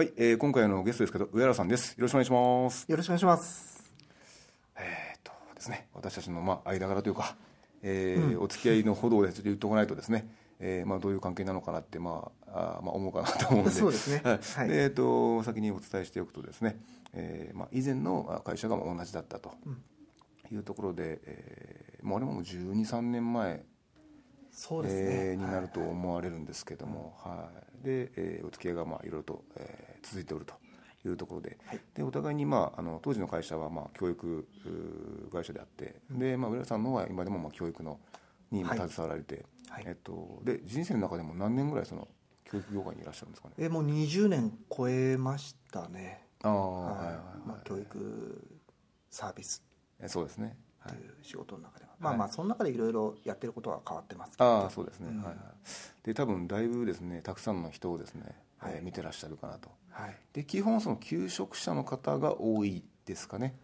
はい、えー、今回のゲストですけど上原さんです。よろしくお願いします。よろしくお願いします。えー、っとですね私たちのまあ間柄というか、えーお付き合いのほどをちょっと言っておかないとですね、えーまあ、どういう関係なのかなって、まああーまあ、思うかなと思うんで。そうですね。はい。えーっと先にお伝えしておくとですね、えーまあ、以前のあ会社がまあ同じだったというところで、えーもうあれももう1 2 3年前そうですね。えーになると思われるんですけども、はい、で、えーお付き合いがまあいろいろと、えー続いておるというところで,、でお互いに、まあ、あの当時の会社はまあ教育会社であって、でまあ、上田さんの方は今でもまあ教育のに携わられて、はい。えっと、で人生の中でも何年ぐらいその教育業界にいらっしゃるんですかね？えもう20年超えましたね。ああ、はい。はいはいはい。まあ教育サービスえそうですね、はいという仕事の中では、まあまあその中でいろいろやってることは変わってますけど。ああそうですね、うん。はいはい。で多分だいぶですねたくさんの人をですね、はい。えー見てらっしゃるかなと。はい。で基本その求職者の方が多いですかね、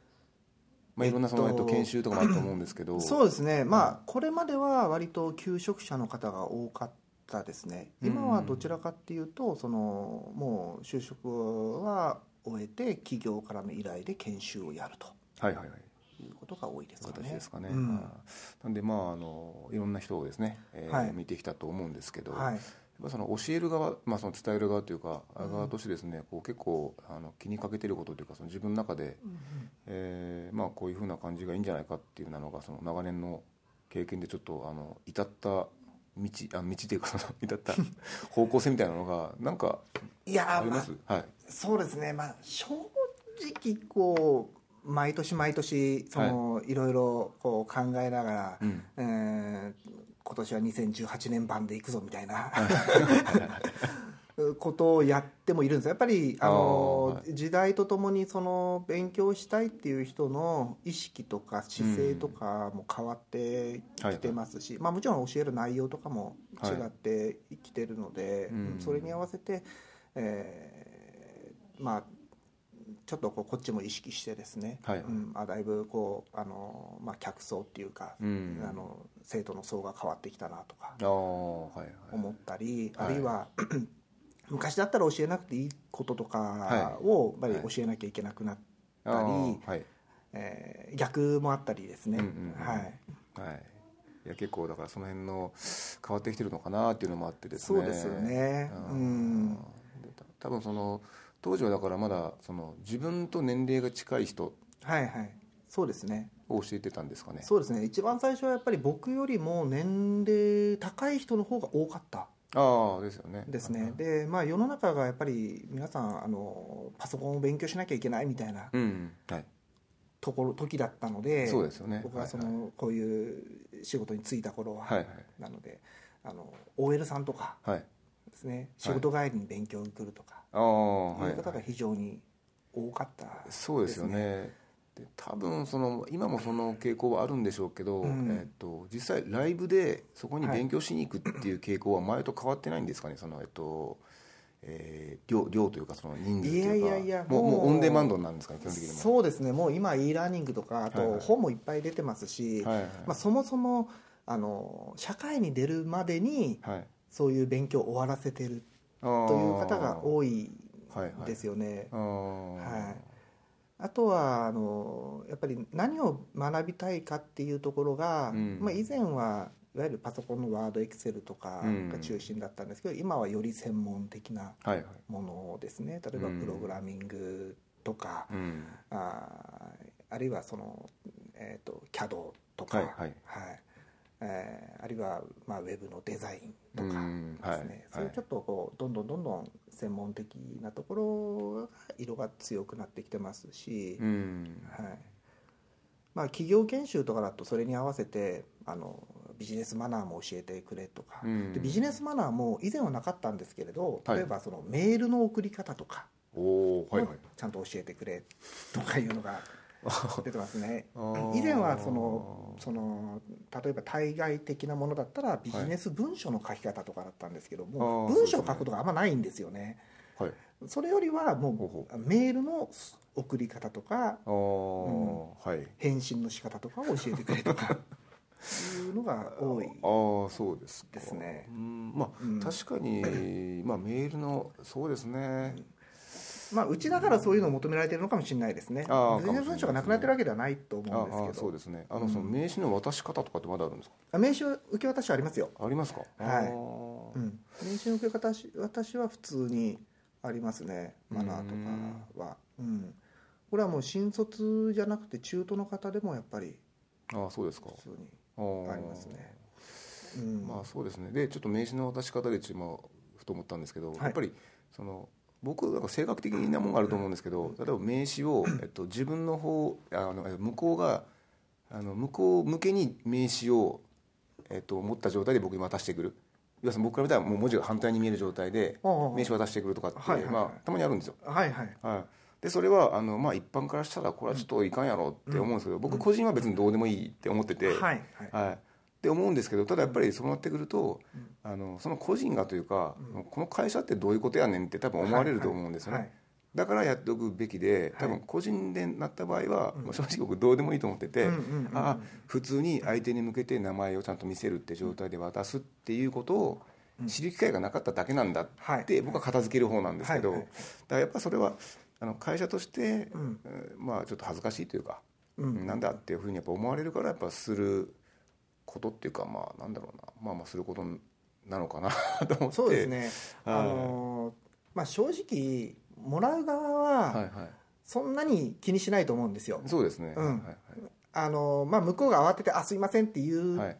まあ、いろんなその、えっとえっと、研修とかもあると思うんですけど。そうですね。まあこれまでは割と求職者の方が多かったですね。今はどちらかっていうとそのもう就職は終えて企業からの依頼で研修をやると。はいはいはいいうことが多いですかね。私ですかね、うん。なんでまああのいろんな人をですね、えーはい。見てきたと思うんですけど、はい。やっぱその教える側、まあ、その伝える側というか、側としてですねこう結構あの気にかけてることというかその自分の中で、えーまあ、こういうふうな感じがいいんじゃないかっていうのがその長年の経験でちょっとあの至った道 あ道というか至った 方向性みたいなのがなんかいやーまああります、はい。そうですね、まあ、正直こう毎年毎年その、い、ろいろこう考えながら、うん。えー今年は2018年版でいくぞみたいな。ことをやってもいるんですよ。やっぱりあのは時代とともにその勉強したいっていう人の意識とか姿勢とかも変わってきてますし、まあ、もちろん教える内容とかも違ってきてるので、うん。それに合わせて、えーまあちょっとこうこっちも意識してですね、はい。うん、あだいぶこうあの、まあ、客層っていうか、うん。あの生徒の層が変わってきたなとかああはいはい。思ったり、はい。あるいは 昔だったら教えなくていいこととかはい。をやっぱりはい。教えなきゃいけなくなったり、はい。えー逆もあったりですね、うんうんうん。はい、はい。いや結構だからその辺の変わってきてるのかなっていうのもあってですね。そうですよね。ううん。多分その当時はだからまだその自分と年齢が近い人はいはい。そうですね。を教えてたんですかね？そうですね。一番最初はやっぱり僕よりも年齢高い人の方が多かった。ああですよね。ですね。でまあ世の中がやっぱり皆さんあのパソコンを勉強しなきゃいけないみたいなうんはい。ところ時だったのでそうですよね。僕はその、はい。こういう仕事に就いた頃は、はいはい。なのであの OL さんとかはいですね。仕事帰りに勉強に来るとか、はいい。う方が非常に多かったそうですよね。で多分その今もその傾向はあるんでしょうけど、うん。えっと実際ライブでそこに勉強しに行くっていう傾向は前と変わってないんですかね？そのえっとえー量量というかその人数というか。いやいやいやもうもう。オンデマンドなんですかね基本的にも。そうですね。もう今 e ラーニングとかあはいとはい本もいっぱい出てますし、はいはい。まあ、そもそもあの社会に出るまでにはいそういう勉強を終わらせてるとという方が多いはいはい。ですよね、あー。はい。あとはあのやっぱり何を学びたいかっていうところが、うん。まあ、以前はいわゆるパソコンのワードエクセルとかが中心だったんですけど、今はより専門的なはいはい。ものですね。例えばうん。プログラミングとか、うん。あーあるいはその、えー、と CAD とか、はい。はいえーあるいは、まあ、ウェブのデザインとかうんですね、はいそういうちょっとこうどんどんどんどん専門的なところが色が強くなってきてますし、うん。はい。まあ、企業研修とかだとそれに合わせてあのビジネスマナーも教えてくれとか、うん。でビジネスマナーも以前はなかったんですけれどはい。例えばそのメールの送り方とかはいちゃんと教えてくれとかいうのが 出てますね。以前はそのその例えば対外的なものだったらビジネス文書の書き方とかだったんですけども、あー文章を書くことがあんまないんですよね。はい。それよりはもほうメールの送り方とかああ、はい。返信の仕方とかを教えてくれとか。いうのが多いああそうですか。ですね。うん。まあ、うん。確かに、まあ、メールのそうですねまあうちだからそういうのを求められてるのかもしれないですね。あービジネス文書がなくなってるわけではないと思あうんですけど。あそうですね。あの、その名刺の渡し方とかってまだあるんですか？あ名刺受け渡しはありますよ。ありますか？はい。うん、名刺の受け方し私は普通にありますね。マナーとかは。うん。これはもう新卒じゃなくて中途の方でもやっぱりああそうですか。普通にありますね。うん。まあそうですね。でちょっと名刺の渡し方でちょっと今ふと思ったんですけど、い。やっぱりその僕なんか性格的なものがあると思うんですけど例えば名刺を、えっと、自分の方あのえ向こうがあの向こう向けに名刺を、えっと、持った状態で僕に渡してくる。要するに僕から見たらもう文字が反対に見える状態で名刺渡してくるとかって、はいはいはい。まあ、たまにあるんですよ。はいはい。はい、でそれはあの、まあ、一般からしたらこれはちょっといかんやろって思うんですけど、僕個人は別にどうでもいいって思ってて、はいはい。はい、って思うんですけどただやっぱりそうなってくると、あのその個人がというか、この会社ってどういうことやねんって多分思われると思うんですよね、はいはい。だからやっておくべきで多分個人でなった場合は、まあ正直僕どうでもいいと思ってて、ああ普通に相手に向けて名前をちゃんと見せるって状態で渡すっていうことを知る機会がなかっただけなんだっはい。て僕は片付ける方なんですけど、はいはい。だからやっぱそれはあの会社として、うん。えーまあちょっと恥ずかしいというか、うん。なんだっていうふうにやっぱ思われるからやっぱすることっていうかまあなんだろうな。まあまあすることなのかな。と思って。そうですね。はい。あのーまあ正直もらう側ははいはい。そんなに気にしないと思うんですよ。そうですね、うん。はいあのーまあ向こうが慌てて「あすいません」って言うはい。はい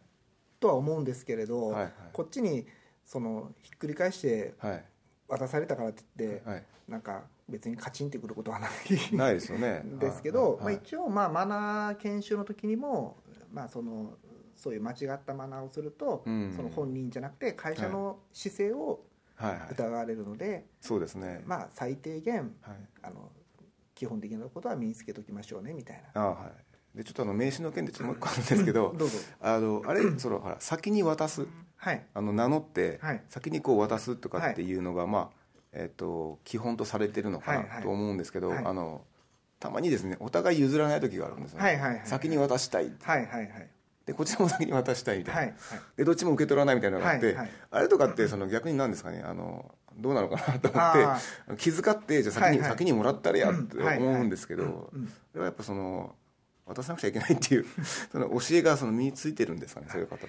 とは思うんですけれど、はいはい。こっちにそのひっくり返してはい。渡されたからって言って、はい。なんか別にカチンってくることはないないですよね。ですけど、はい。はい。まあ、一応まあマナー研修の時にも、まあ、そのそういう間違ったマナーをすると、うん。その本人じゃなくて会社の姿勢をはいはい。疑われるので、そうですね。まあ、最低限はい。あの基本的なことは身につけときましょうねみたいな。あはい。でちょっとあの名刺の件でちょっともう一個あるんですけど どうぞ。あのあれそのほら先に渡す。はい。あの名乗ってはい。先にこう渡すとかっていうのが、まあえっと基本とされてるのかはいはない。と思うんですけど、はい。あのたまにですねお互い譲らない時があるんですよね、はいはいはい。先に渡したい。はいはいはいでこちらも先に渡したいみたいな、はいでどっちも受け取らないみたいなのがあって、はいはい。あれとかってその逆に何ですかねあのどうなのかなと思あって気遣ってじゃあ先に,、はいはい。先にもらったらやって思うんですけど、うんそれはやっぱその渡さなくちゃいけないっていう その教えがその身についてるんですかねそういう方って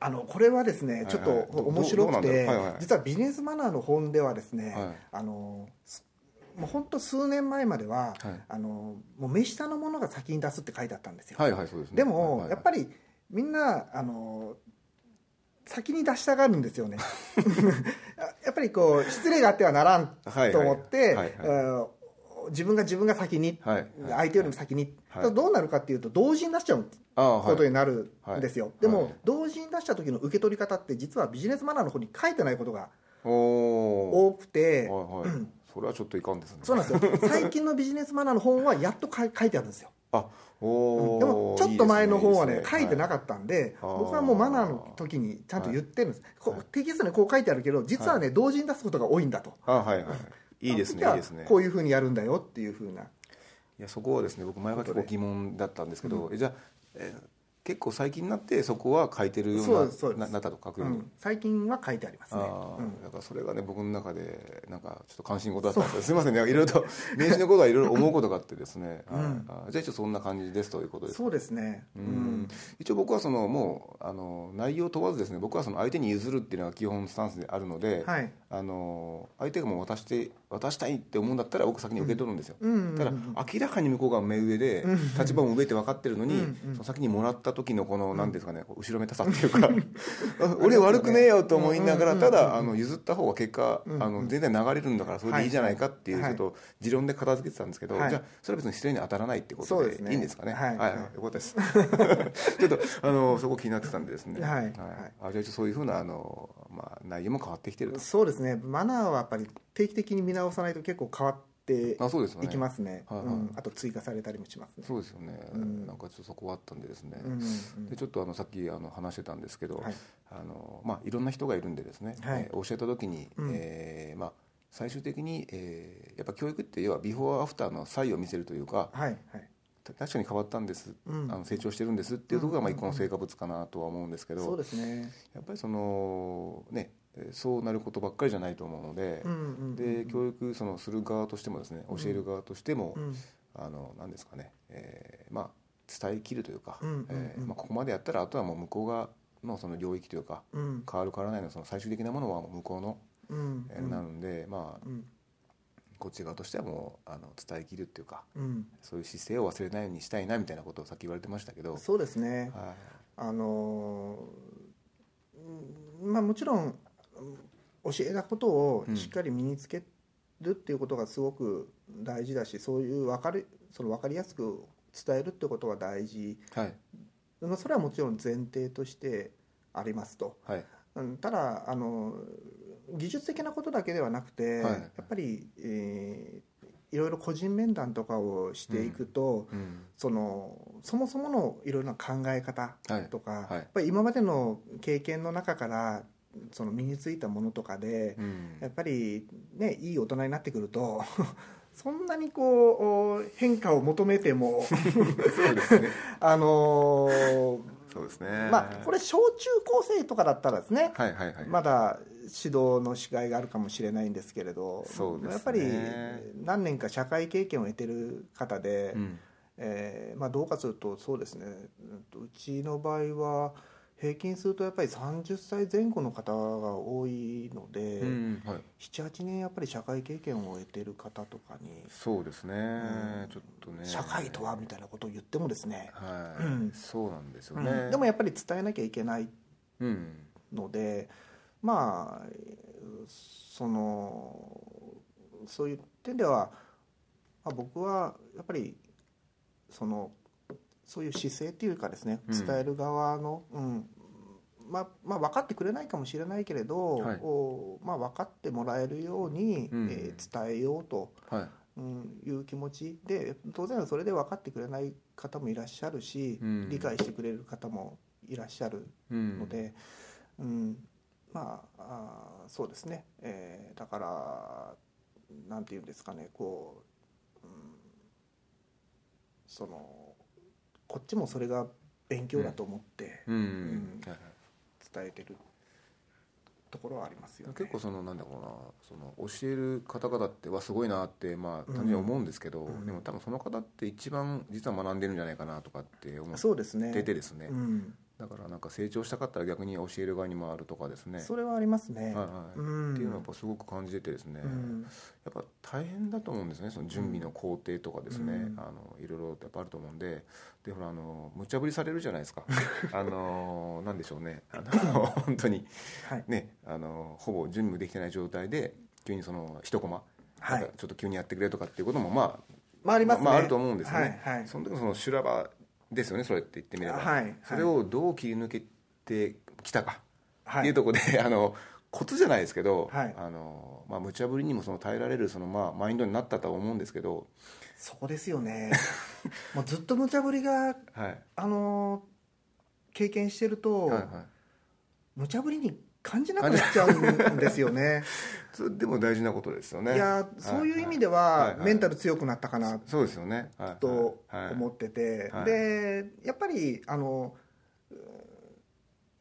あのこれはですねいはい。ちょっと面白くてうはいはい。実はビジネスマナーの本ではですね、はい。あのすもう本当数年前までは、はい。あのもう目下のものが先に出すって書いてあったんですよ、はいはいそうですね。でも、はいはいやっぱりみんなあの先に出したがるんですよね。やっぱりこう失礼があってはならんはいと思ってはいはい。あの自分が自分が先に、はい相手よりも先に、はい。どうなるかっていうと同時に出しちゃうことになるんですよ、でも、はい。はい。同時に出した時の受け取り方って実はビジネスマナーの方に書いてないことが多くて、はいはい それはちょっといかんですね。そうなんですよ。最近のビジネスマナーの本はやっと書い書いてあるんですよ。あでもちょっと前の本はね書いてなかったんで、はい。僕はもうマナーの時にちゃんと言ってるんです、こはい。うテキストにこう書いてあるけど実はね、同時に出すことが多いんだと。あはいはい。いいですねいいですね。こういうふうにやるんだよっていうふうな。いやそこはですね僕前は結構疑問だったんですけど、えじゃあ、えー結構最近になってそこは書いてるよそうなななったと書くうように、ん、最近は書いてありますね。だからそれがね僕の中でなんかちょっと関心事だったんです。すみませんね。いろいろと 名刺のことはいろいろ思うことがあってですね、はいうん。あじゃあ一応そんな感じですということです。そうですね。ううんん。一応僕はそのもうあの内容問わずですね僕はその相手に譲るっていうのが基本スタンスであるので、はい。あの相手がもう渡して渡したいって思うんだったら僕先に受け取るんですよ、ただ明らかに向こうが目上でうん。立場も上って分かってるのに、その先にもらった時のこの何ですかね後ろめたさっていうか 俺悪くねえよと思いながらただあの譲った方が結果あの全然流れるんだからそれでいいじゃないかっていうちょっと持論で片付けてたんですけどじはい。ゃあそれは別に失礼に当たらないってことでいいんですかね？はい。はい。よかったです。ちょっとあのそこ気になってたんでですね。はい。あじゃあそういうふうなあのまあ内容も変わってきてると。そうですね。マナーはやっぱり定期的に見直さないと結構変わっていきますね。はいはい。うん。あと追加されたりもしますね。そうですよね、うん。なんかちょっとそこはあったんでですね、うんうんでちょっとあのさっきあの話してたんですけど、はい。あのまあ、いろんな人がいるんでですね、はい。えー教えた時に、うん。えーまあ、最終的に、えーやっぱ教育って要はビフォーアフターの差異を見せるというかはいはい。た確かに変わったんです、うん。あの成長してるんですっていうところがまあうん一個の成果物かなとは思うんですけど、そうですね。やっぱりそのねえーそうなることばっかりじゃないと思うので、で教育そのする側としてもですね教える側としても、うん。あのなんですかね、えーまあ、伝えきるというか、えーまあ、ここまでやったらあとはもう向こう側のその領域というかうん。変わる変わらないのその最終的なものはもう向こうの、うん。えーなので、まあ、うん。こっち側としてはもうあの伝えきるっていうかうん。そういう姿勢を忘れないようにしたいなみたいなことをさっき言われてましたけど、そうですね。はあのまあもちろん教えたことをしっかり身につけるっていうことがすごく大事だしそういう分かるその分かりやすく伝えるってことが大事、いはい。まあ、それはもちろん前提としてありますと、はい。うんただあの技術的なことだけではなくて、はい。やっぱり、えーいろいろ個人面談とかをしていくと、うん。そのそもそものいろいろな考え方はい。とか、はい。やっぱり今までの経験の中からその身についたものとかで、うん。やっぱりねいい大人になってくると そんなにこう変化を求めてもそうですね。あのーそうですね。まあこれ小中高生とかだったらですね、はいはいはい、まだ指導のしがいがあるかもしれないんですけれどそうですね。やっぱり何年か社会経験を得てる方で、うん。えーまあ、どうかするとそうですね。うんうちの場合は平均するとやっぱり30歳前後の方が多いので、うんはい、78年やっぱり社会経験を得てる方とかに、そうですね、うん。ちょっとね。社会とはみたいなことを言ってもですね、はい、うん。そうなんですようん。ね、でもやっぱり伝えなきゃいけないうんのでまあそのそういう点では、まあ、僕はやっぱりそのそういう姿勢っていうかですねうん。伝える側の、うん。まあまあ、分かってくれないかもしれないけれど、はい。おまあ、分かってもらえるように、うん。えー伝えようと、はい。うん、いう気持ちで当然それで分かってくれない方もいらっしゃるし、うん。理解してくれる方もいらっしゃるうん。ので、うん。まああーそうですね、えーだからなんていうんですかねこう、うん、そのこっちもそれが勉強だと思ってうん、うん。はいはい。伝えてるところはありますよね。結構そのなんだろうなその教える方々ってはすごいなってまあうん。単純に思うんですけど、うん。でも多分その方って一番実は学んでるんじゃないかなとかって思っそうですね。ててですね、うん、だからなんか成長したかったら逆に教える側に回るとかですね。それはありますね。はいはい。うん。っていうのはやっぱすごく感じててですね、うん。やっぱ大変だと思うんですねその準備の工程とかですね、うん。あのいろいろやっぱあると思うんで。でほらあの無茶ぶりされるじゃないですか。あのなんでしょうね。あの 本当に。はい。ねあのほぼ準備できてない状態で急にその一コマ、はい。ちょっと急にやってくれとかっていうこともまあまあありますね。まあ、あると思うんですよね、はいはい。その時のその修羅場ですよねそれって言ってみれば、はいはい。それをどう切り抜けてきたか。はい。っていうところで、あのコツじゃないですけど、はい。あのまあ、無茶ぶりにもその耐えられるその、まあ、マインドになったとは思うんですけど、そこですよね。もうずっと無茶ぶりがはい。あのー経験してると、はいはい、無茶ぶりに感じなくなっちゃうんですよね。それでも大事なことですよね。いやそういう意味では、メンタル強くなったかなそうですよね、とはい。思ってて、はい。でやっぱりあのう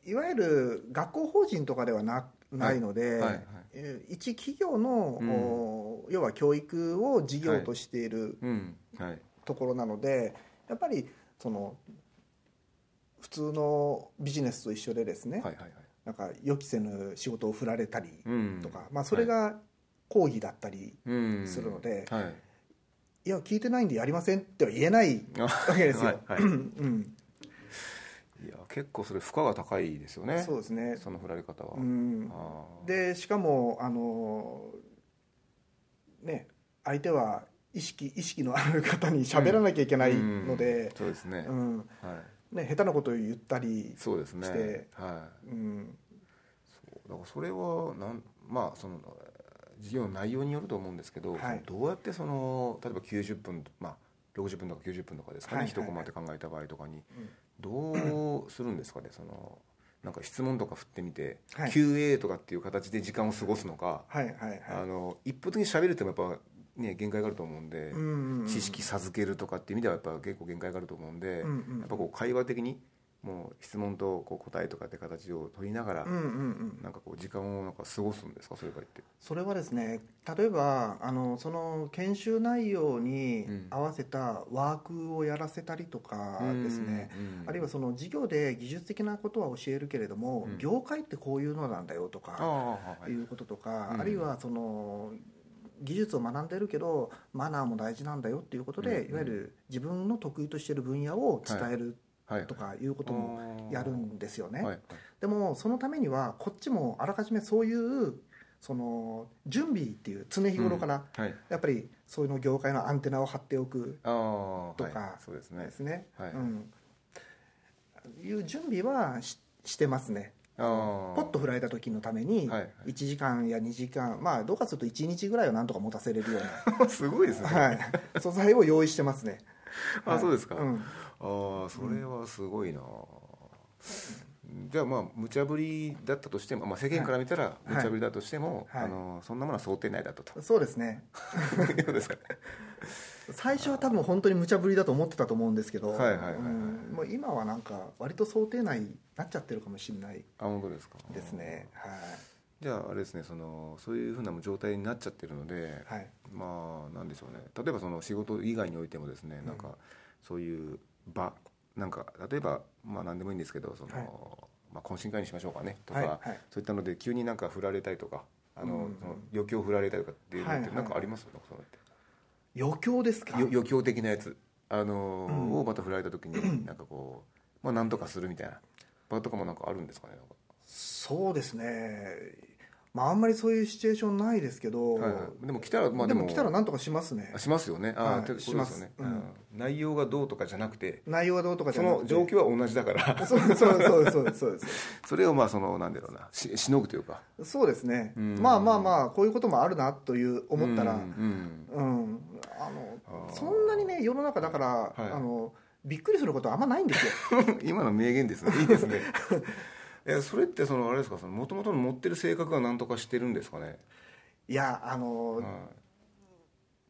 いわゆる学校法人とかではなないので、一企業の、要は教育を事業としているところなので、やっぱりその普通のビジネスと一緒でですね、はい。はい。はいなんか予期せぬ仕事を振られたりうん。とか、まあ、それが抗議だったり、うんするのではい。いや聞いてないんでやりませんっては言えないあわけですよ。は いはい。うん。結構それ負荷が高いですよね。そうですね。その振られ方は、うん。でしかもあのね相手は意識意識のある方に喋らなきゃいけないのでうん、そうですね、うん。はいね、下手なことを言ったり、そうですね。してはい。うん、そう。だからそれはなんまあその授業の内容によると思うんですけど、はい。どうやってその例えば90分まあ60分とか90分とかですかね、はいはいはい。一コマって考えた場合とかにうん。どうするんですかねそのなんか質問とか振ってみて、はい。QA とかっていう形で時間を過ごすのか、はいはいはい。あの一方的に喋るってもやっぱね限界があると思うんで、うんうんうん。知識授けるとかっていう意味ではやっぱ結構限界があると思うんで、うんうんやっぱこう会話的にもう質問とこう答えとかって形を取りながら、うんうんうん。なんかこう時間をなんか過ごすんですかそういう場合って。それはですね例えばあのその研修内容にうん。合わせたワークをやらせたりとかですね、うんあるいはその授業で技術的なことは教えるけれども、うん。業界ってこういうのなんだよとかはいいうこととか、うんあるいはその技術を学んでるけどマナーも大事なんだよっていうことで、うんいわゆる自分の得意としている分野を伝えるはい。とかいうこともやるんですよね。はい。でもそのためにはこっちもあらかじめそういうその準備っていう常日頃から、はい。やっぱりそういうの業界のアンテナを張っておくとかはい、そうですね。ですね、はい。うん、いう準備はししてますねポッと振られた時のためにはいはい。1時間や2時間まあどうかすると1日ぐらいはなんとか持たせれるよう すごいですね、な、はい、素材を用意してますね。あそうですか、うん。ああそれはすごいな、じゃあまあ無茶ぶりだったとしても、まあ、世間から見たらい。無茶ぶりだとしても、はい。あのそんなものは想定内だったと。そうですね。いうですか？最初は多分本当に無茶ぶりだと思ってたと思うんですけど、はいはいはいはい。うんもう今はなんか割と想定内になっちゃってるかもしれないあ本当ですか。ですね。はい。じゃああれですねそのそういうふうな状態になっちゃってるので、はい。まあなんでしょうね。例えばその仕事以外においてもですね、なんかそういう場なんか例えばまあ何でもいいんですけどその、はい。まあ、懇親会にしましょうかねとか、はいはい。そういったので急になんか振られたりとかあの、余興振られたりとかっていうのっはいはい。てなんかあります？よね、それって余興ですか？よ余興的なやつ。あの、うん。をまた振られた時になんかこうまあなんとかするみたいな。場とかもなんかあるんですかねそうですね。まああんまりそういうシチュエーションないですけど、はいはい、でも来たらまあでも来たらなんとかしますね。あしますよね。あ、はいします。うん。うん。内容がどうとかじゃなくて内容はどうとかじそゃなくて。の状況は同じだから。そうそうそうそうですそうです。それをまあそのなんだろうなししのぐというか。そうですね、うん。まあまあまあこういうこともあるなという思ったら。うんうん、うんああのー。そんなにね世の中だから、はい。あのびっくりすることはあんまないんですよ。今の名言ですね。いいですね。えそれってそのあれですかもともとの持ってる性格が何とかしてるんですかね、いやあの、はい、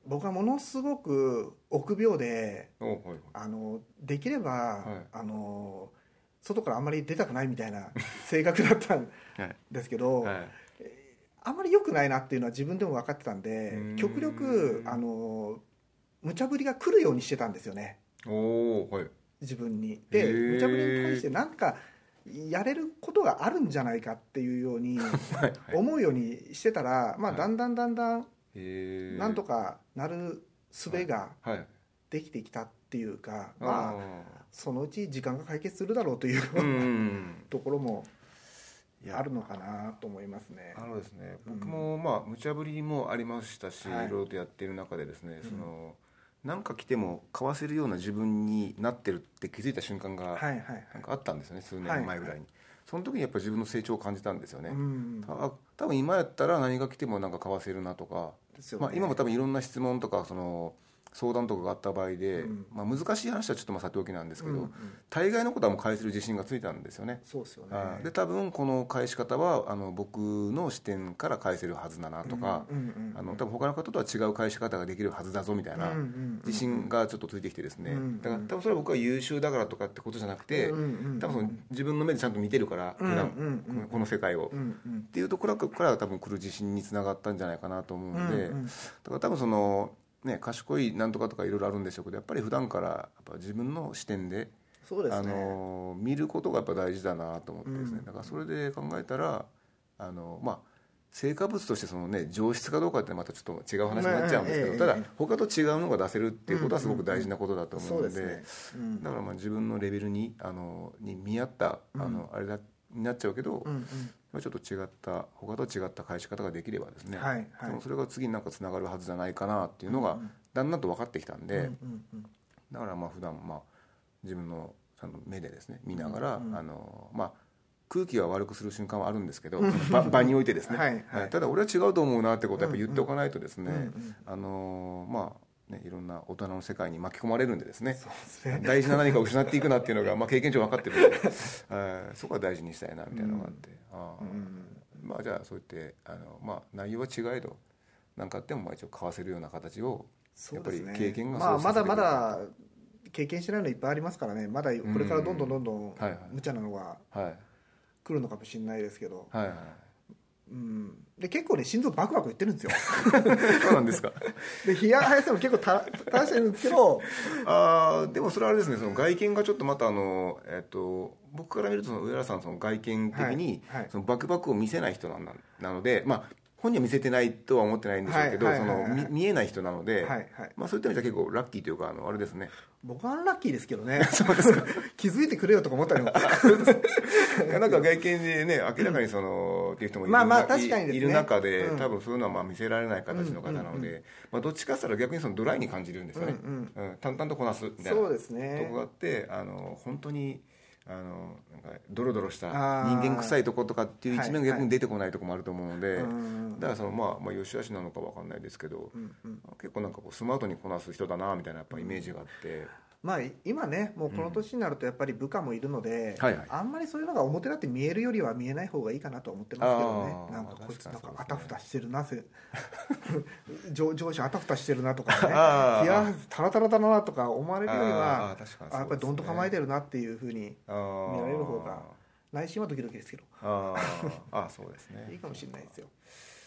僕はものすごく臆病でおはいはい。あのできれば、はい。あの外からあんまり出たくないみたいな性格だったんはい。ですけど、はいあんまり良くないなっていうのは自分でも分かってたんでうん。極力あの無茶ぶりが来るようにしてたんですよね。おおはい。自分に。へでー。無茶ぶりに対して何かやれることがあるんじゃないかっていうように はい思うようにしてたら、まあ、はい。だんだんだんだんなんとかなる術がはいできてきたっていうか、あまあそのうち時間が解決するだろうという、ところもあるのかなと思いますね。あのですねうん。僕もまあ無茶ぶりもありましたし、はい。い、ろいろとやっている中でですね、うんそのなんか来ても買わせるような自分になってるって気づいた瞬間がなんかあったんですよね数年前ぐらいに、その時にやっぱ自分の成長を感じたんですよね、うん。た多分今やったら何が来てもなんか買わせるなとか、ね。まあ、今も多分いろんな質問とかその相談とかがあった場合で、うん。まあ、難しい話はちょっとまあさておきなんですけど、うんうん。大概のことはもう返せる自信がついたんですよね。そうですよね。はい。で多分この返し方はあの僕の視点から返せるはずだなとか、うんうん多分他の方とは違う返し方ができるはずだぞみたいなうんうんうん自信がちょっとついてきてですね、うんだから多分それは僕は優秀だからとかってことじゃなくて、うんうんうん多分その自分の目でちゃんと見てるから普段、うんうん。うんこの世界を、うんうん。っていうところから多分来る自信につながったんじゃないかなと思うんで、うんうん。だから多分そのね賢いなんとかとかいろいろあるんでしょうけどやっぱり普段からやっぱ自分の視点であそうですね。の見ることがやっぱ大事だなと思ってですね、うん。だからそれで考えたらあのまあ成果物としてその、ね、上質かどうかってまたちょっと違う話になっちゃうんですけど、まあただええ。他と違うのが出せるっていうことはすごく大事なことだと思うので,、だからまあ自分のレベルにあのに見合ったあの、あれだになっちゃうけど、ちょっと違った他と違った返し方ができればですね、はいはい。そのそれが次になんかつながるはずじゃないかなっていうのがだんだんと分かってきたんで、うんうんうん。だからまあ普段まあ自分のその目でですね見ながら、あのまあ空気は悪くする瞬間はあるんですけど、場場においてですね、はいはい。ただ俺は違うと思うなってことはやっぱ言っておかないとですね、うんうんあのまあねいろんな大人の世界に巻き込まれるんでですね。ね。大事な何かを失っていくなっていうのが、まあ、経験上分かってるんで、はい。そこは大事にしたいなみたいなのがあって、あーまあじゃあそう言ってあの、まあ、内容は違えど何かあってもまあ一応交わせるような形をやっぱりそうですね。経験がまあ、まだまだ経験してないのいっぱいありますからね。まだこれからどんどんどんどん無茶なのがはい。来るのかもしれないですけど、はいはいうん、で結構ね心臓バクバクいってるんですよ。そうなんですか。で冷や早さも結構た垂らしてるんですけどあーでもそれはあれですねその外見がちょっとまたあの、えっと僕から見るとその上原さんその外見的に、はいはい。そのバクバクを見せない人ななのでまあ本人は見せてないとは思ってないんでしょうけど、見えない人なので、はいはい。まあ、そういった意味では結構ラッキーというかあのあれですね僕はアンラッキーですけどね。そうですか。気づいてくれよとか思ったりも なんか外見でね明らかにそそのっていう人もいる,、まあまあ確かにね。いる中で、うん。多分そういうのはまあ見せられない形の方なので、まあ、どっちかって言ったら逆にそのドライに感じるんですよね、うんうん淡々とこなすみたいなそうですとこがねあってあの本当にあのなんかドロドロした人間臭いとことかっていう一面が逆に出てこないとこもあると思うので、うん。だからそのまあまあ良し悪しなのかわかんないですけど、うんうん。結構なんかこうスマートにこなす人だなみたいなやっぱイメージがあって、まあ今ねもうこの年になるとやっぱり部下もいるので、はいはい。あんまりそういうのが表立って見えるよりは見えない方がいいかなと思ってますけどね。なんかこいつなんかあたふたしてるなせ。上上司あたふたしてるなとかね。いやタラタラだなとか思われるよりあはー確かにそうですね。あやっぱりどんと構えてるなっていうふうに見られる方が内心はドキドキですけど。あー。あそうですね。いいかもしれないですよ、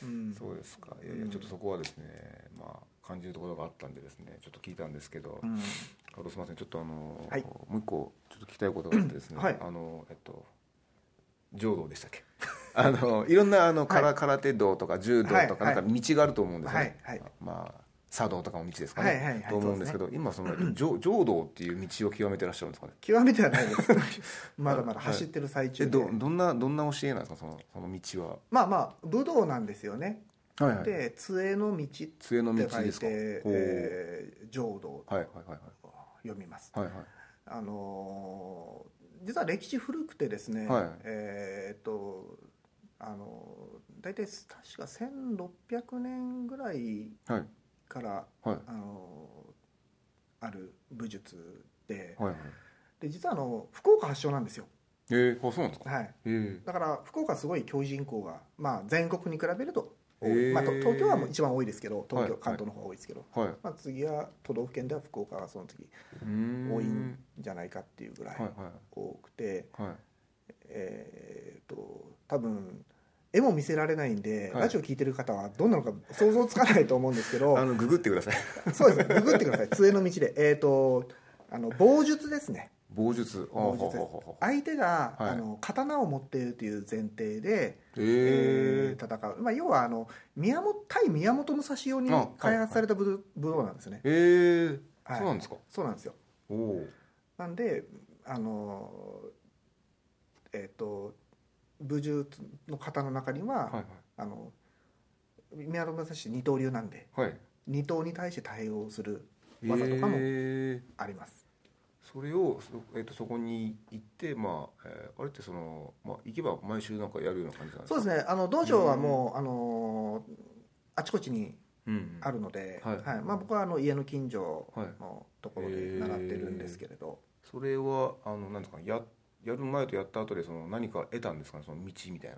うん、そうですか。いやいやちょっとそこはですね、まあ感じるところがあったんでですねちょっと聞いたんですけど、うん。あとすみませんちょっとあの、はい。もう一個ちょっと聞きたいことがあってですね、はい。あのえっと柔道でしたっけ？あのいろんなあの空,、はい。空手道とか柔道とか、はい。なんか道があると思うんですよね、はい。はい。まあ茶道とかも道ですかね、はい。はい。はい。と思うんですけど今その 柔柔道っていう道を極めてらっしゃるんですかね？極めてはないです。まだまだ走ってる最中えで、どどんなどんな教えなんですか？そのその道は。まあまあ武道なんですよねはいはい。で杖の道って杖の道書いですか？えー浄土はいはいはい読みます、はいはい。はいあのー実は歴史古くてですね、はい。えーっとあのー大体確か1600年ぐらいはい。から、はい。あのーある武術ではいはい。で実はあの福岡発祥なんですよ、えー、あそうなんですか？はい、えー。だから福岡すごい教員人口が、まあ、全国に比べるとまあ、と東京はもう一番多いですけど東京、はい関東の方が多いですけど、はい。まあ、次は都道府県では福岡がその次多いんじゃないかっていうぐらいはいはい。多くて、はい。えー、と多分絵も見せられないんで、はい。ラジオ聞いてる方はどんなのか想像つかないと思うんですけどあのググってください。そうですね。ググってください。杖の道で。えっ、とあの棒術ですね棒術。術。相手が、はい。あの刀を持っているという前提で、ええー戦う、まあ、要はあの宮本対宮本武蔵用に開発された武,、武道なんですよね。ー、えー。はい。そうなんですか？そうなんですよ。なんであのえっ、と武術の方の中には、はいあの宮本武蔵二刀流なんではい。はい二刀に対して対応する技とかもえーあります、それをそ,、えー、とそこに行ってまあ、えーあれってその、まあ、行けば毎週なんかやるような感じなんですか？そうですね。あの道場はもう、あのあちこちにうんあるので、はい。まあ、僕はあの家の近所はい。のところで習ってるんですけれど、それはあのなんですか？ややる前とやった後でその何か得たんですか？ねその道みたいな。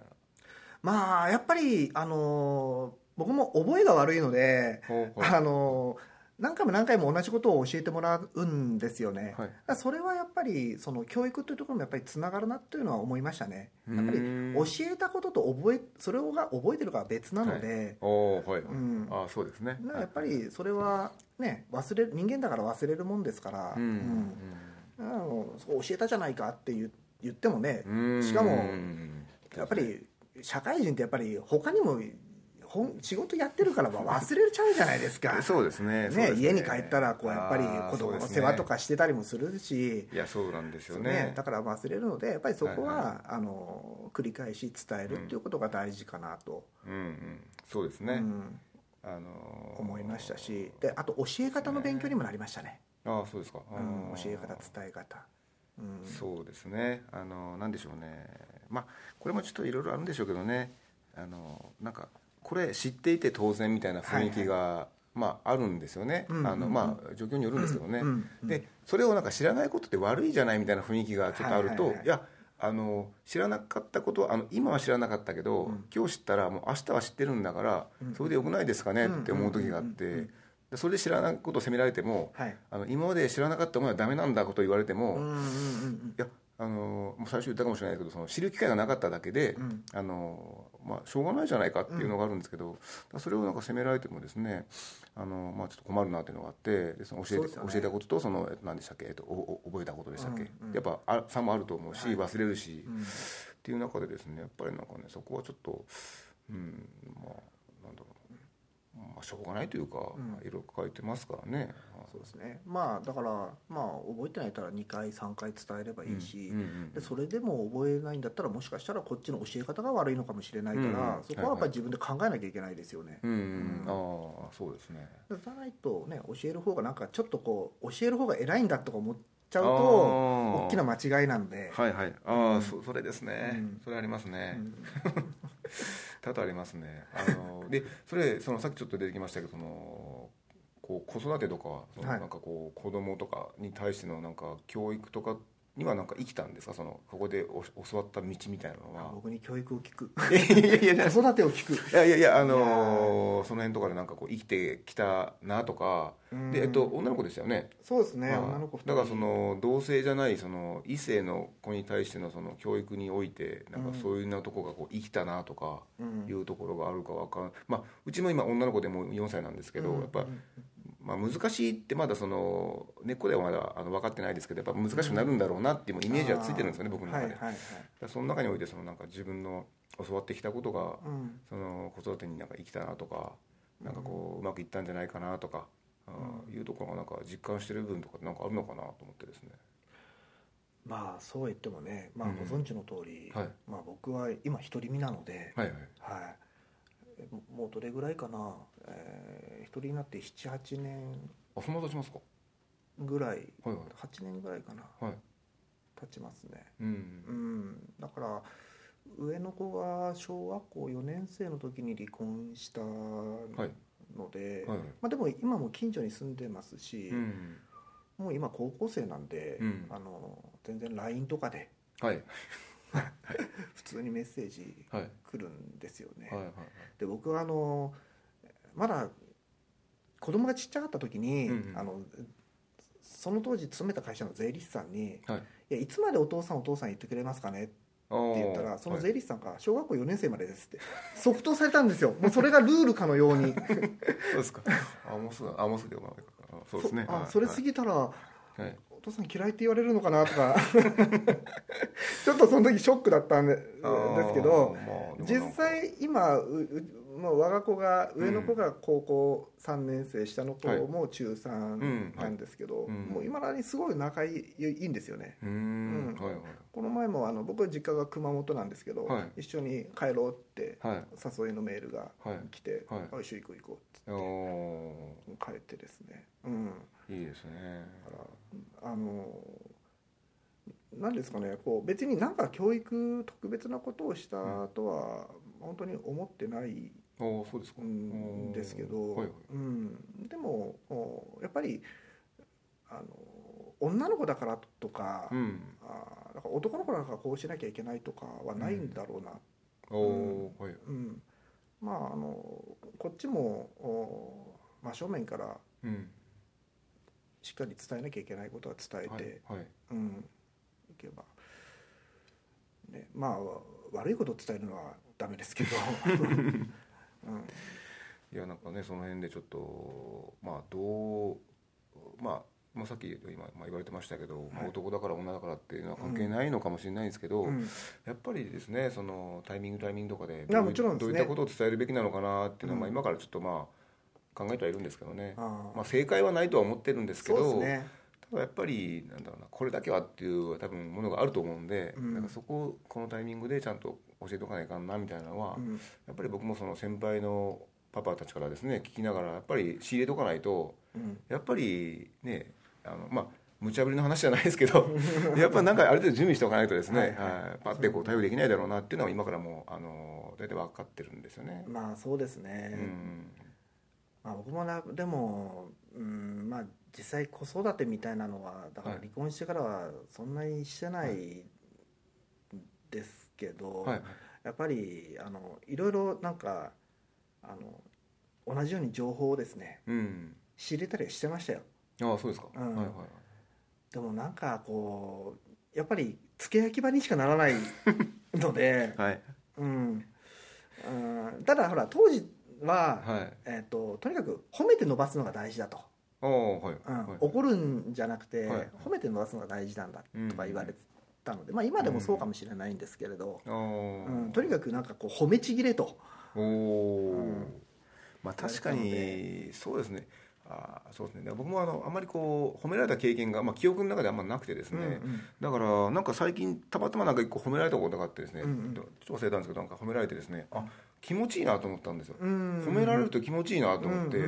まあやっぱり、あの僕も覚えが悪いので、はいあの何回も何回も同じことを教えてもらうんですよね、はい。それはやっぱりその教育というところもやっぱりつながるなというのは思いましたね。やっぱり教えたことと覚えそれが覚えてるかは別なので、おーはい。はい、うん。あそうですね。やっぱりそれはね忘れる人間だから忘れるもんですから、うん。うん。あのそう教えたじゃないかって言言ってもねうん。しかもうん。やっぱり社会人ってやっぱり他にも本仕事やってるからまあ忘れちゃうじゃないですか。そうですね。ねです家に帰ったらこうやっぱり子供の世話とかしてたりもするし、いやそうなんですよね。だから忘れるのでやっぱりそこは、はいはあの繰り返し伝えるっていうことが大事かなと、うんうん。そうですね、うん。あのー思いましたし。であと教え方の勉強にもなりましたね、ああそうですか、うん、教え方伝え方、うん、そうですね。あのなんでしょうね。まあこれもちょっといろいろあるんでしょうけどね。あのなんかこれ知っていて当然みたいな雰囲気が、まああるんですよね、うんうんうん。あのまあ状況によるんですけどね、うんうんでそれをなんか知らないことって悪いじゃないみたいな雰囲気がちょっとあると、はいいはいはい。やあの知らなかったことはあの今は知らなかったけど、うん。今日知ったらもう明日は知ってるんだから、うん。それでよくないですかね？って思う時があって、それで知らないことを責められても、はい。あの今まで知らなかったものはダメなんだことを言われても、うんうんうんいやあのもう最初言ったかもしれないけどその知る機会がなかっただけで、うん。あのまあ、しょうがないじゃないかっていうのがあるんですけど、それをなんか責められてもですねあの、まあ、ちょっと困るなっていうのがあってでその教えてね。教えたこととそのえっと何でしたっけ、えっと、おお覚えたことでしたっけ、うんうん。やっぱあ差もあると思うし、はい。忘れるし、うん。っていう中でですねやっぱりなんかねそこはちょっとうんまあまあ、しょうがないというか、うん。いろいろ書いてますからね。そうですね。まあだからまあ覚えてないから2回3回伝えればいいし、うんうんうんでそれでも覚えないんだったらもしかしたらこっちの教え方が悪いのかもしれないから、うんうん。そこはやっぱり自分で考えなきゃいけないですよね、うんうんうん。ああそうですね。じゃないとね教える方がなんかちょっとこう教える方が偉いんだとか思っちゃうと大きな間違いなんで、はいはい。ああ、うん。そそれですね、うん。それありますね、うん 多々ありますね。あのでそれそのさっきちょっと出てきましたけどそのこう子育てとかそのはい。なんかこう子供とかに対してのなんか教育とかにはなんか生きたんですか？そのここでお教わった道みたいなのは。僕に教育を聞く。いやいやいや子育てを聞く。いやいやいやあのーその辺とかでなんかこう生きてきたなとか。うん。でえっと女の子でしたよね？そうですねはい。女の子2人。だからその同性じゃないその異性の子に対してのその教育においてなんかそういうなとこがこう生きたなとかうん。いうところがあるかわかんまあうちも今女の子でも4歳なんですけど、うん。やっぱ、まあ、難しいってまだその根っこではまだあの分かってないですけどやっぱ難しくなるんだろうなっていうイメージはついてるんですよね僕の中で、はいはいはい。その中においてそのなんか自分の教わってきたことがうん。その子育てになんか生きたなとかなんかこううまくいったんじゃないかなとか、あいうところがなんか実感してる部分とかなんかあるのかなと思ってですね。まあそう言ってもね、まあ、うんご存知の通り、はい。まあ、僕は今独り身なので、はいはい。はい。えももうどれぐらいかな、えー、一人になって78年。あそんな経ちますか？ぐらい。はいはい。8年ぐらいかな。はい。経ちますね。うんうん。だから上の子が小学校4年生の時に離婚したはい。ので、はいまあ、でも今も近所に住んでますし、うんもう今高校生なんで、うん。あの全然 LINE とかではい普通にメッセージはい。来るんですよね、はいはいで僕はあのまだ子供がちっちゃかった時に、うんうん。あのその当時勤めた会社の税理士さんにはい「いやいつまでお父さんお父さん言ってくれますかね?」って言ったらそのはい税理士さんが「小学校4年生までです」って。即答されたんですよ。もうそれがルールかのように。そうですか。あもうすぐあもうすぐあそうですね。そあはい。それ過ぎたら、はい。お父さん嫌いって言われるのかな？とか。ちょっとその時ショックだったんでですけどまあ実際今ううもう我が子が上の子が高校3年生、下の子も中3なんですけど、うん。はいうんもう今だにすごい仲いいいいんですよね。うーんうん。はいはい。この前もあの僕は実家が熊本なんですけど、はい。一緒に帰ろうってはい。誘いのメールが来て「はい。はいあ一緒に行こう行こう」っつってお帰ってですね。うん。ーいいですね。だからあの何ですかねこう別になんか教育特別なことをしたとは本当に思ってないおーそうですか。んですけど、はいはい。うん、でもおやっぱりあの女の子だからとか,、うん。あだから男の子だからこうしなきゃいけないとかはないんだろうな、おおーはい。うん。まああのこっちもお真正面からうんしっかり伝えなきゃいけないことは伝えて、はいはい。うん、いけば、ね、まあ悪いことを伝えるのはダメですけど、うん、いやなんかねその辺でちょっとまあどうまあまあ、さっき今、まあ、言われてましたけど、まあ、男だから女だからっていうのは関係ないのかもしれないんですけど、うん。やっぱりですねそのタイミングタイミングとかでどういったことを伝えるべきなのかなっていうのは、うん。まあ、今からちょっとまあ考えてはいるんですけどね、まあ、正解はないとは思ってるんですけどね。ただやっぱりなんだろうなこれだけはっていう多分ものがあると思うんで、うん。だからそこをこのタイミングでちゃんと教えておかないかんなみたいなのは、うん。やっぱり僕もその先輩のパパたちからですね聞きながらやっぱり仕入れとかないとうん。やっぱりねあのまあ無茶ぶりの話じゃないですけど やっぱなんかある程度準備しておかないとですね、ははい。いはい。パッてこう対応できないだろうなっていうのは今からもうあの大体分かってるんですよね。まあそうですうね、んまあ、僕もなでも、うんまあ、実際子育てみたいなのはだからはい。離婚してからはそんなにしてないですけど、はいやっぱりあのいろいろなんかあの同じように情報をですねうん。仕入れたりはしてましたよ。ああそうですか、うん。はいはい。でもなんかこうやっぱり付け焼き場にしかならないので、はい。うん。うん、ただほら当時は、はい。えっととにかく褒めて伸ばすのが大事だと、はい、うん。はい。怒るんじゃなくて、はい。褒めて伸ばすのが大事なんだうんとか言われたので、まあ、今でもそうかもしれないんですけれど、あうん。あとにかくなんかこう褒めちぎれと、おまあ確かにそうですね。あーそうですね。僕もあのあんまりこう褒められた経験が、まあ、記憶の中であんまなくてですね、うんうん。だからなんか最近たまたまなんか一個褒められたことがあってですね、うんうん。ちょっと忘れたんですけどなんか褒められてですね。あ気持ちいいなと思ったんですよ、うん。褒められると気持ちいいなと思って、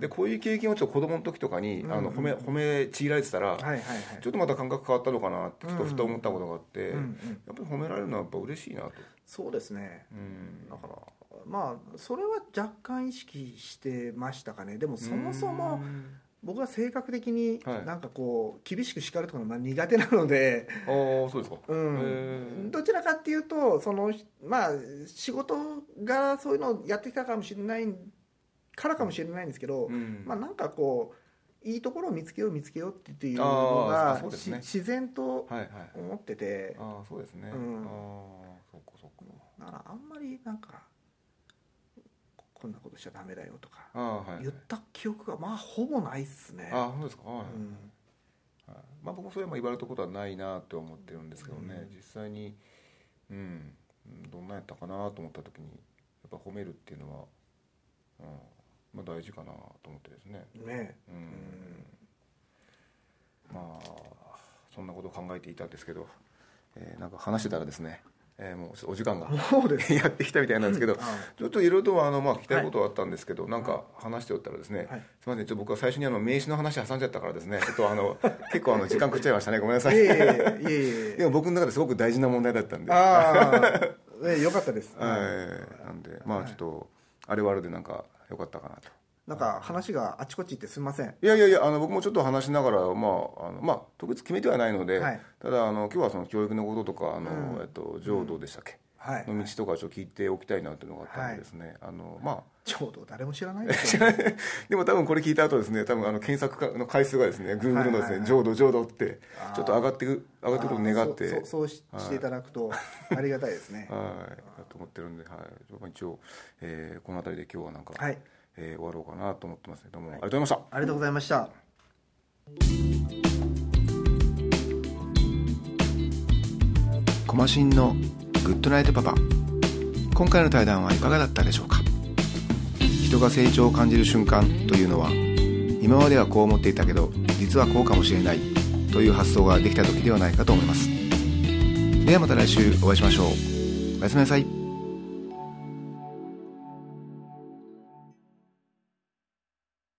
でこういう経験をちょっと子供の時とかに、あの褒め褒めちぎられてたら、ちょっとまた感覚変わったのかなってちょっとふと思ったことがあって、やっぱり褒められるのはやっぱ嬉しいなと、そうですね。うん。だからまあそれは若干意識してましたかね。でもそもそもうん僕は性格的にはい。なんかこう厳しく叱るとかがまあ苦手なので、ああそうですか、うへん、ー。どちらかっていうとそのまあ仕事がそういうのをやってきたかもしれないからかもしれないんですけど、うん。まあなんかこういいところを見つけよう見つけようっていうのがそうですね。し自然とはいはい。思ってて。ああそうですね、うん。ああそっかそっか。だからあんまりなんかここんなことしちゃダメだよとか言った記憶がまあほぼないっすね。ああ本当ですか、はいうん。はい。まあ、僕もそれはまあ言われたことはないなと思ってるんですけどね、うん。実際にうんどんなやったかなと思った時にやっぱ褒めるっていうのは、うんまあ、大事かなと思ってですね。ね。うん、うん。まあそんなことを考えていたんですけど、えーなんか話してたらですね、えーもうお時間が やってきたみたいなんですけど、うんちょっといろいろとあの、まあ、聞きたいことはあったんですけど、なんか話しておったらですね、はい。すみませんちょっと僕は最初にあの名刺の話挟んじゃったからですねちょっとあの 結構あの時間食っちゃいましたね。ごめんなさい。いえいえいえいえいえ でも僕の中ですごく大事な問題だったんで。ああ、ね、よかったです。はい。なんでまあちょっとあれはあれでなんか良かったかなとなんか話があちこち行ってすみません。いやいやいやあの僕もちょっと話しながら、まああのまあ、特別決めてはないので、はい。ただあの今日はその教育のこととかあの、うん。えっと、浄土でしたっけ、はい。の道とかちょっと聞いておきたいなっていうのがあったんでですね、あのまあ。ちょうど誰も知らないですよ、ね。でも多分これ聞いた後ですね多分あの検索かの回数がですね Google のですねはいはいはい。浄土浄土ってちょっと上がってく上がってくることを願って。そうそうししていただくとありがたいですね。はい。だと思ってるんで、はい、一応、えーこの辺りで今日はなんか、はい。えー終わろうかなと思ってますねどうもありがとうございました、ありがとうございました。コマシンのグッドナイトパパ。今回の対談はいかがだったでしょうか？人が成長を感じる瞬間というのは今まではこう思っていたけど実はこうかもしれない。という発想ができた時ではないかと思います。ではまた来週お会いしましょう。おやすみなさい